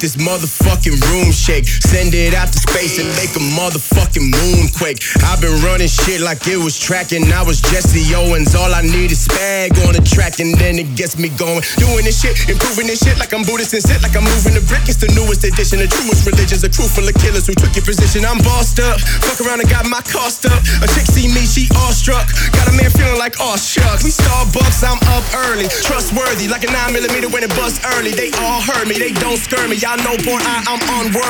this motherfucking room shake. Send it out to space and make a motherfucking moonquake. I've been running shit like it was tracking. I was Jesse Owens. All I need is spag on the track and then it gets me going. Doing this shit, improving this shit like I'm Buddhist and sit like I'm moving the brick. It's the newest edition. The truest religion's a crew full of killers who took your position. I'm bossed up. Fuck around and got my cost up. A chick see me, she awestruck. Got a man feeling like, oh shucks. We Starbucks, I'm up early. Trustworthy like a 9 millimeter when it busts early. They all heard me, they don't scare me. Y'all know, born I, I'm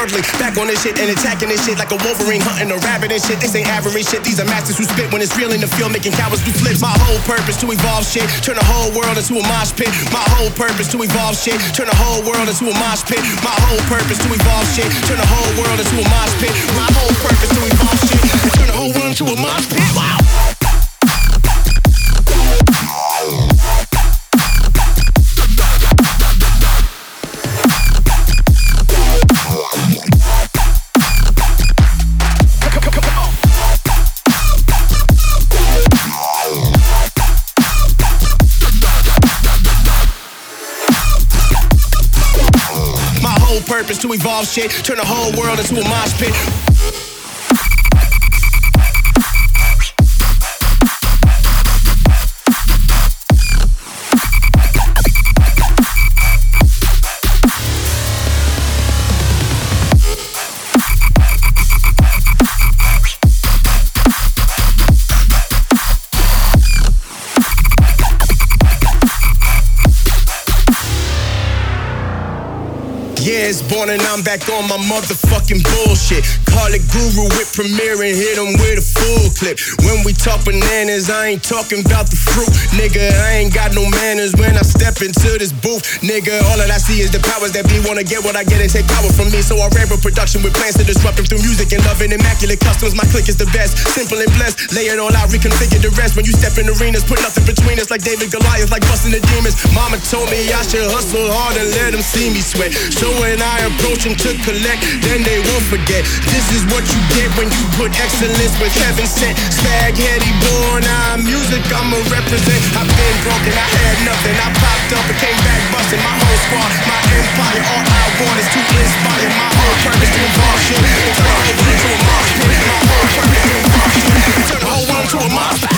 Back on this shit and attacking this shit like a Wolverine hunting a rabbit and shit. This ain't average shit. These are masters who spit when it's real in the field, making cowards do flips. My whole purpose to evolve shit, turn the whole world into a mosh pit. My whole purpose to evolve shit, turn the whole world into a mosh pit. My whole purpose to evolve shit, turn the whole world into a mosh pit. My whole purpose to evolve shit, turn the whole world into a mosh pit. Wow. To evolve shit, turn the whole world into a mosh pit. And I'm back on my motherfucking bullshit. Call it guru with Premier and hit them with a full clip. When we talk bananas, I ain't talking about the fruit. Nigga, I ain't got no manners when I step into this booth. Nigga, all that I see is the powers that be wanna get what I get and take power from me. So I ramp up production with plans to disrupt them through music and loving immaculate customs. My click is the best, simple and blessed. Lay it all out, reconfigure the rest. When you step in arenas, put nothing between us like David Goliath, like busting the demons. Mama told me I should hustle hard and let them see me sweat. So when I approach them to collect, then they won't forget. This is what you get when you put excellence with heaven sent. Spag Heddy born, I'm music, I'ma represent. I've been broken, I had nothing. I popped up and came back busting. My whole squad, my empire, all I want is to inspire. My whole purpose to involve shit. Turn the whole world to a shit. Turn the whole world to a pit.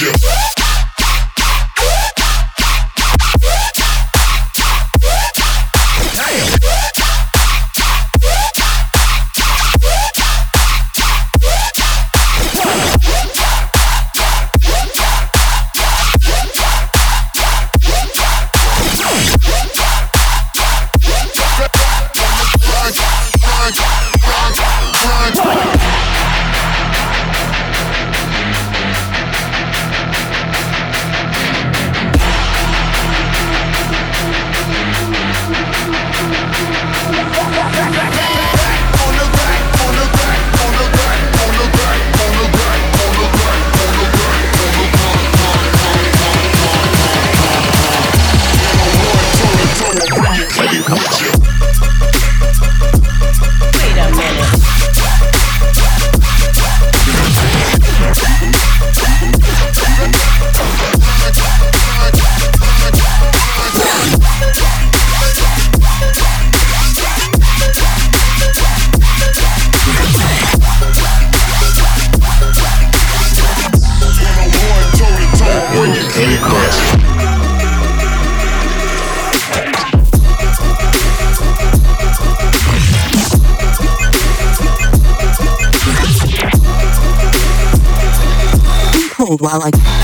You. While I.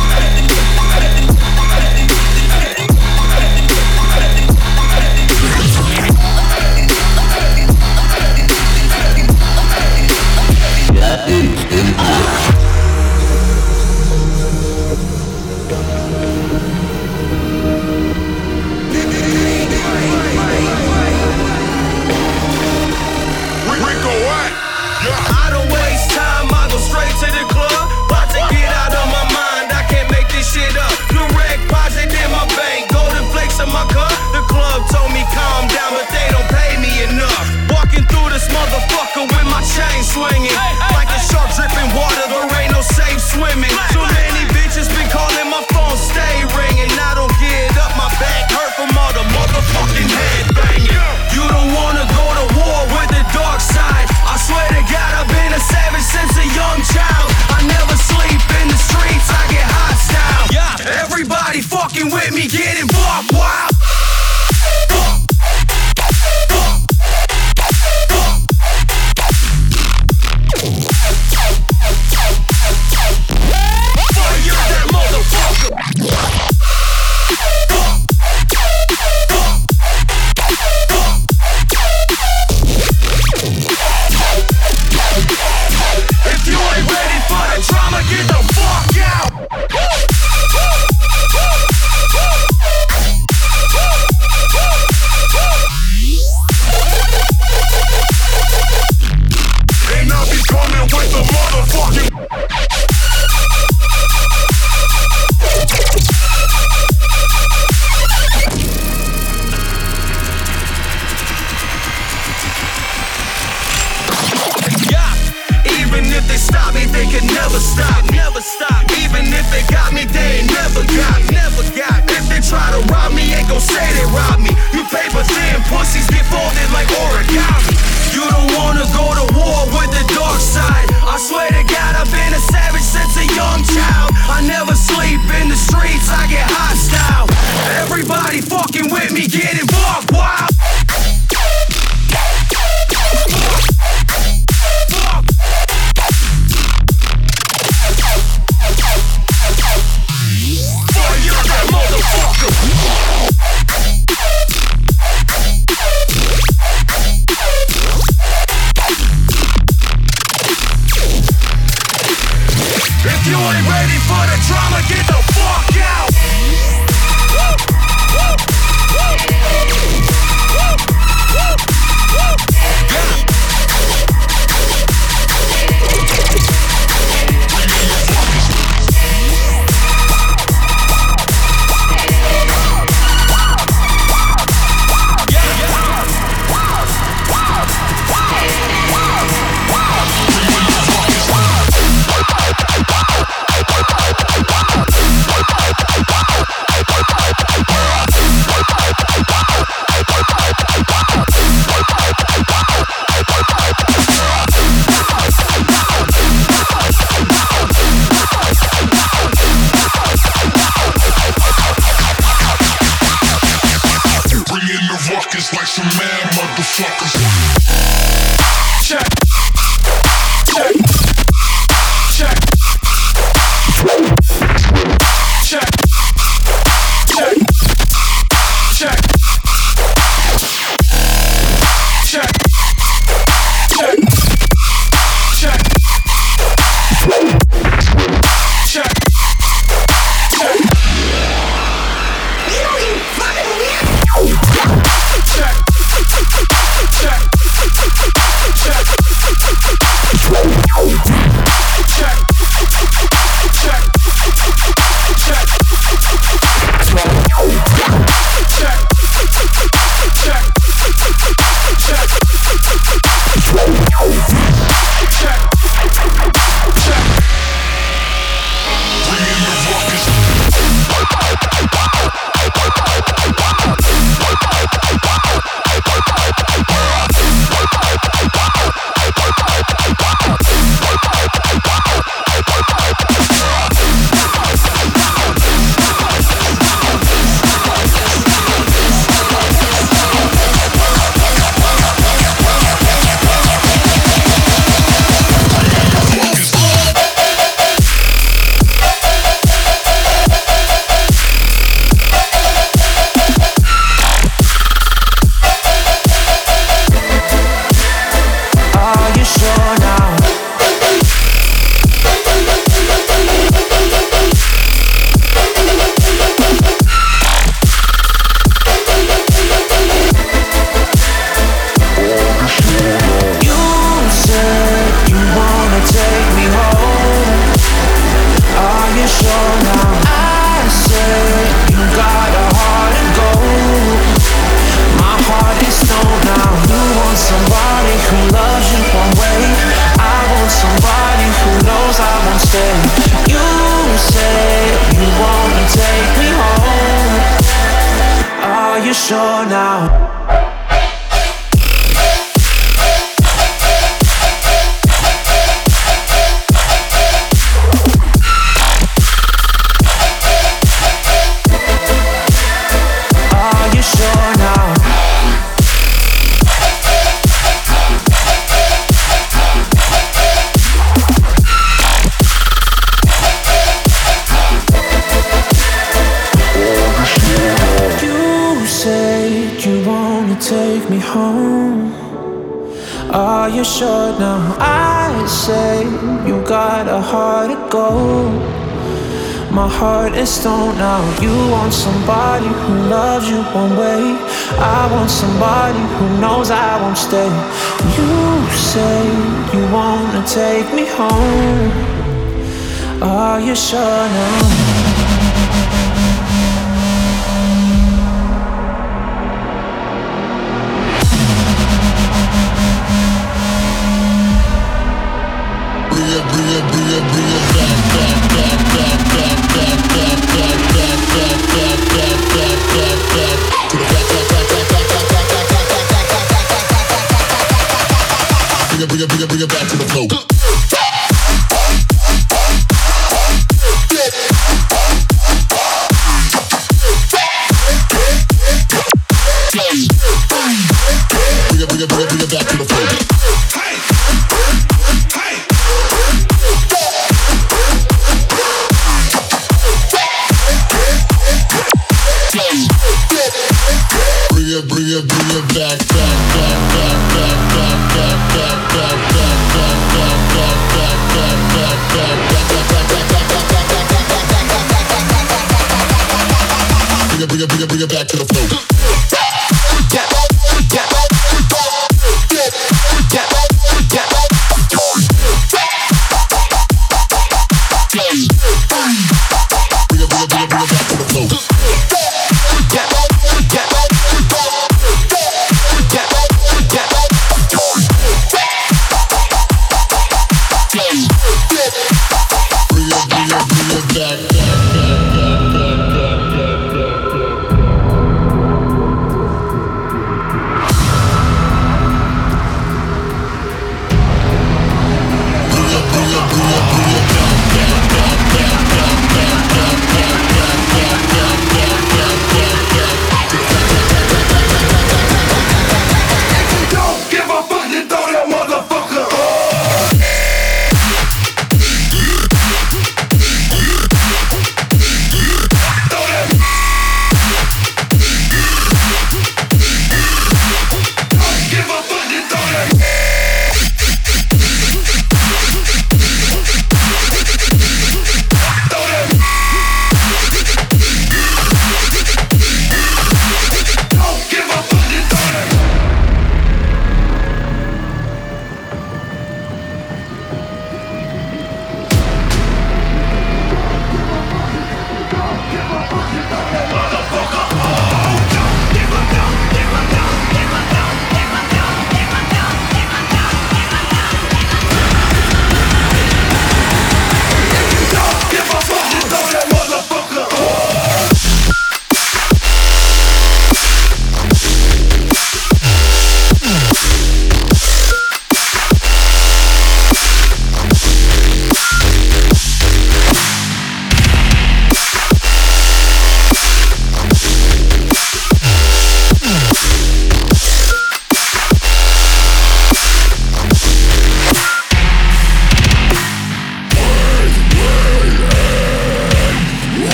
My heart is stone now. You want somebody who loves you one way. I want somebody who knows I won't stay. You say you wanna take me home. Are you sure now? bring it, back to the flow.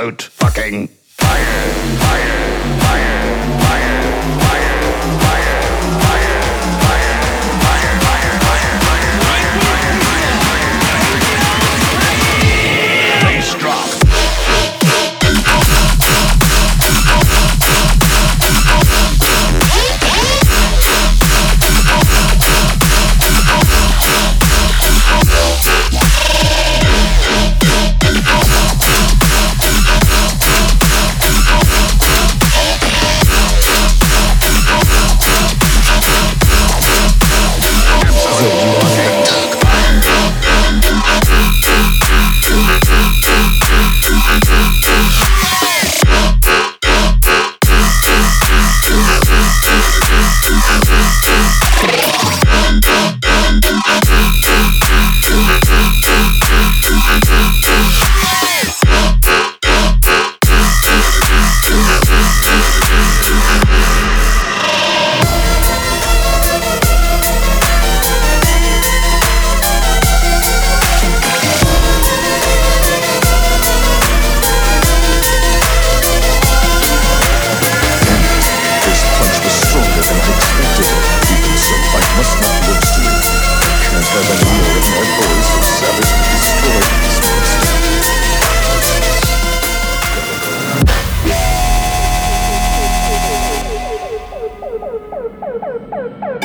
swallowed.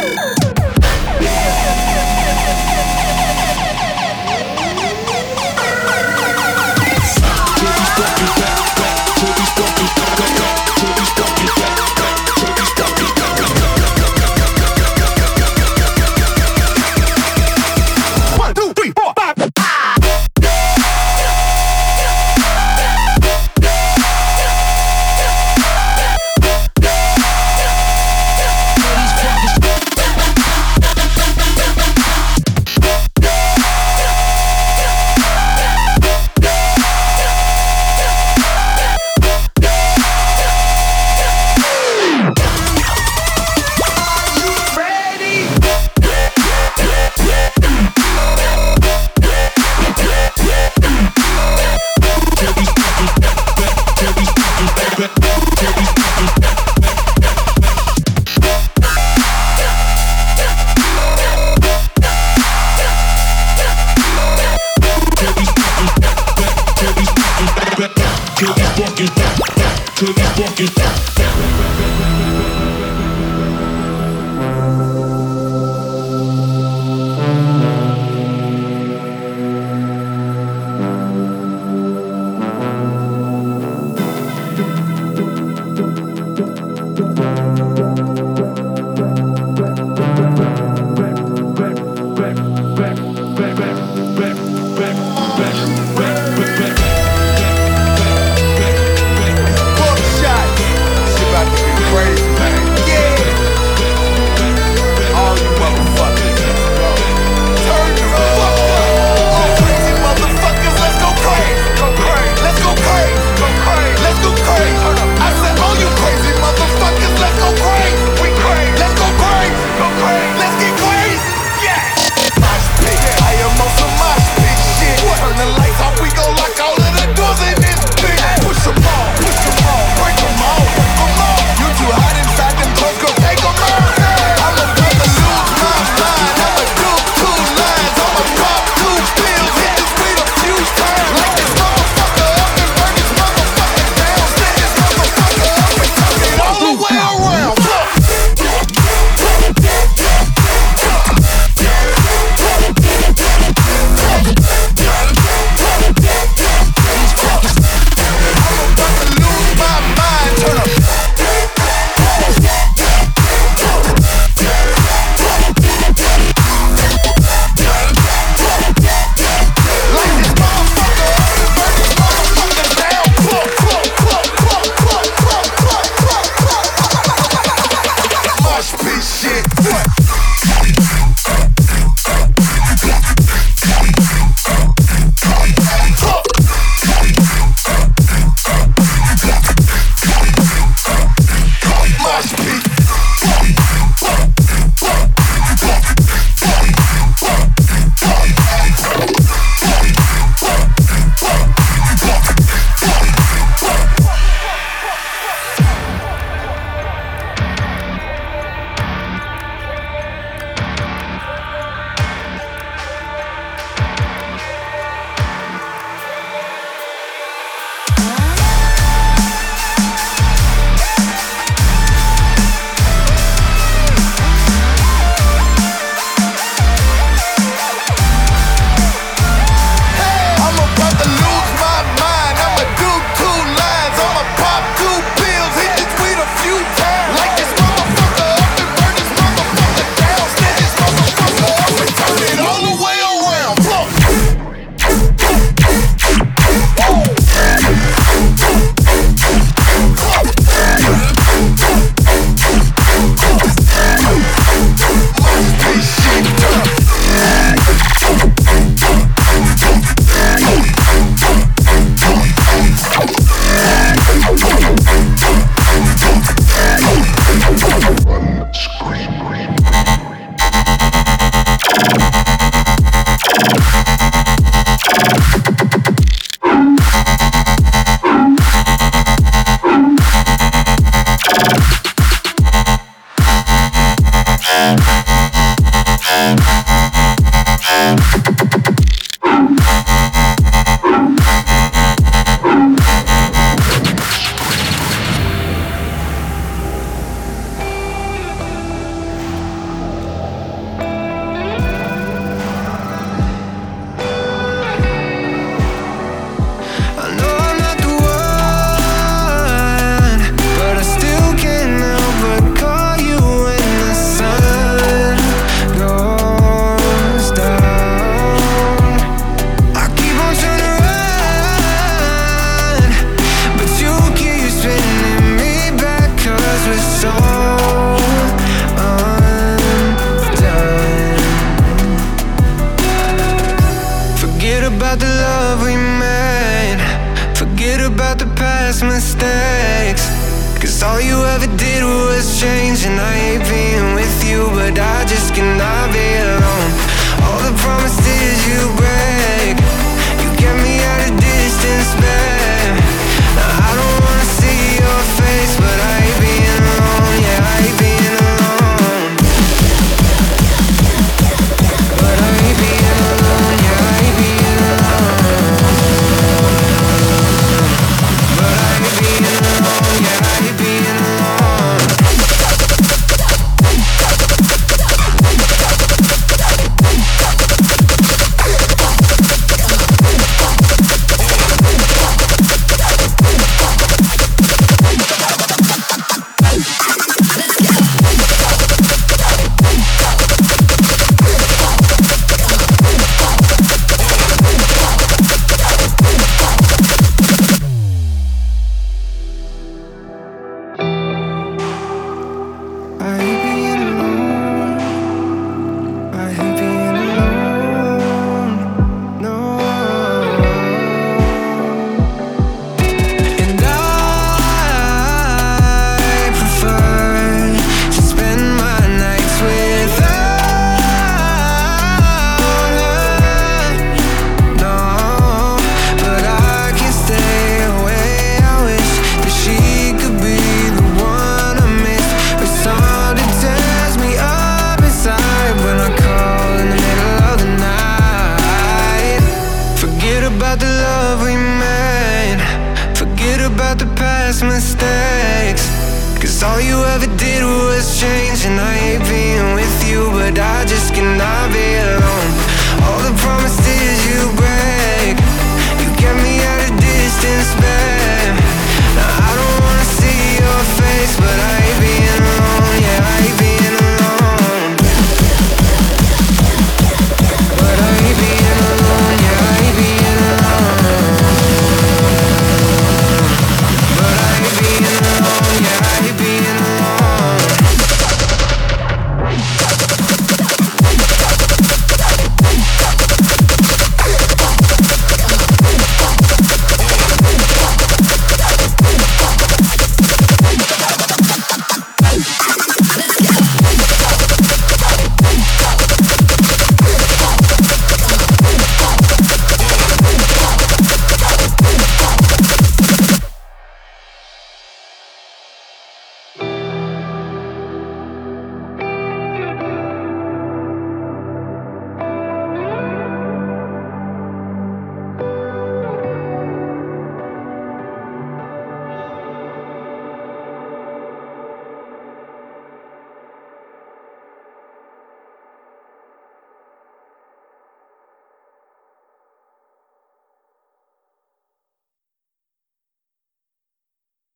Oh!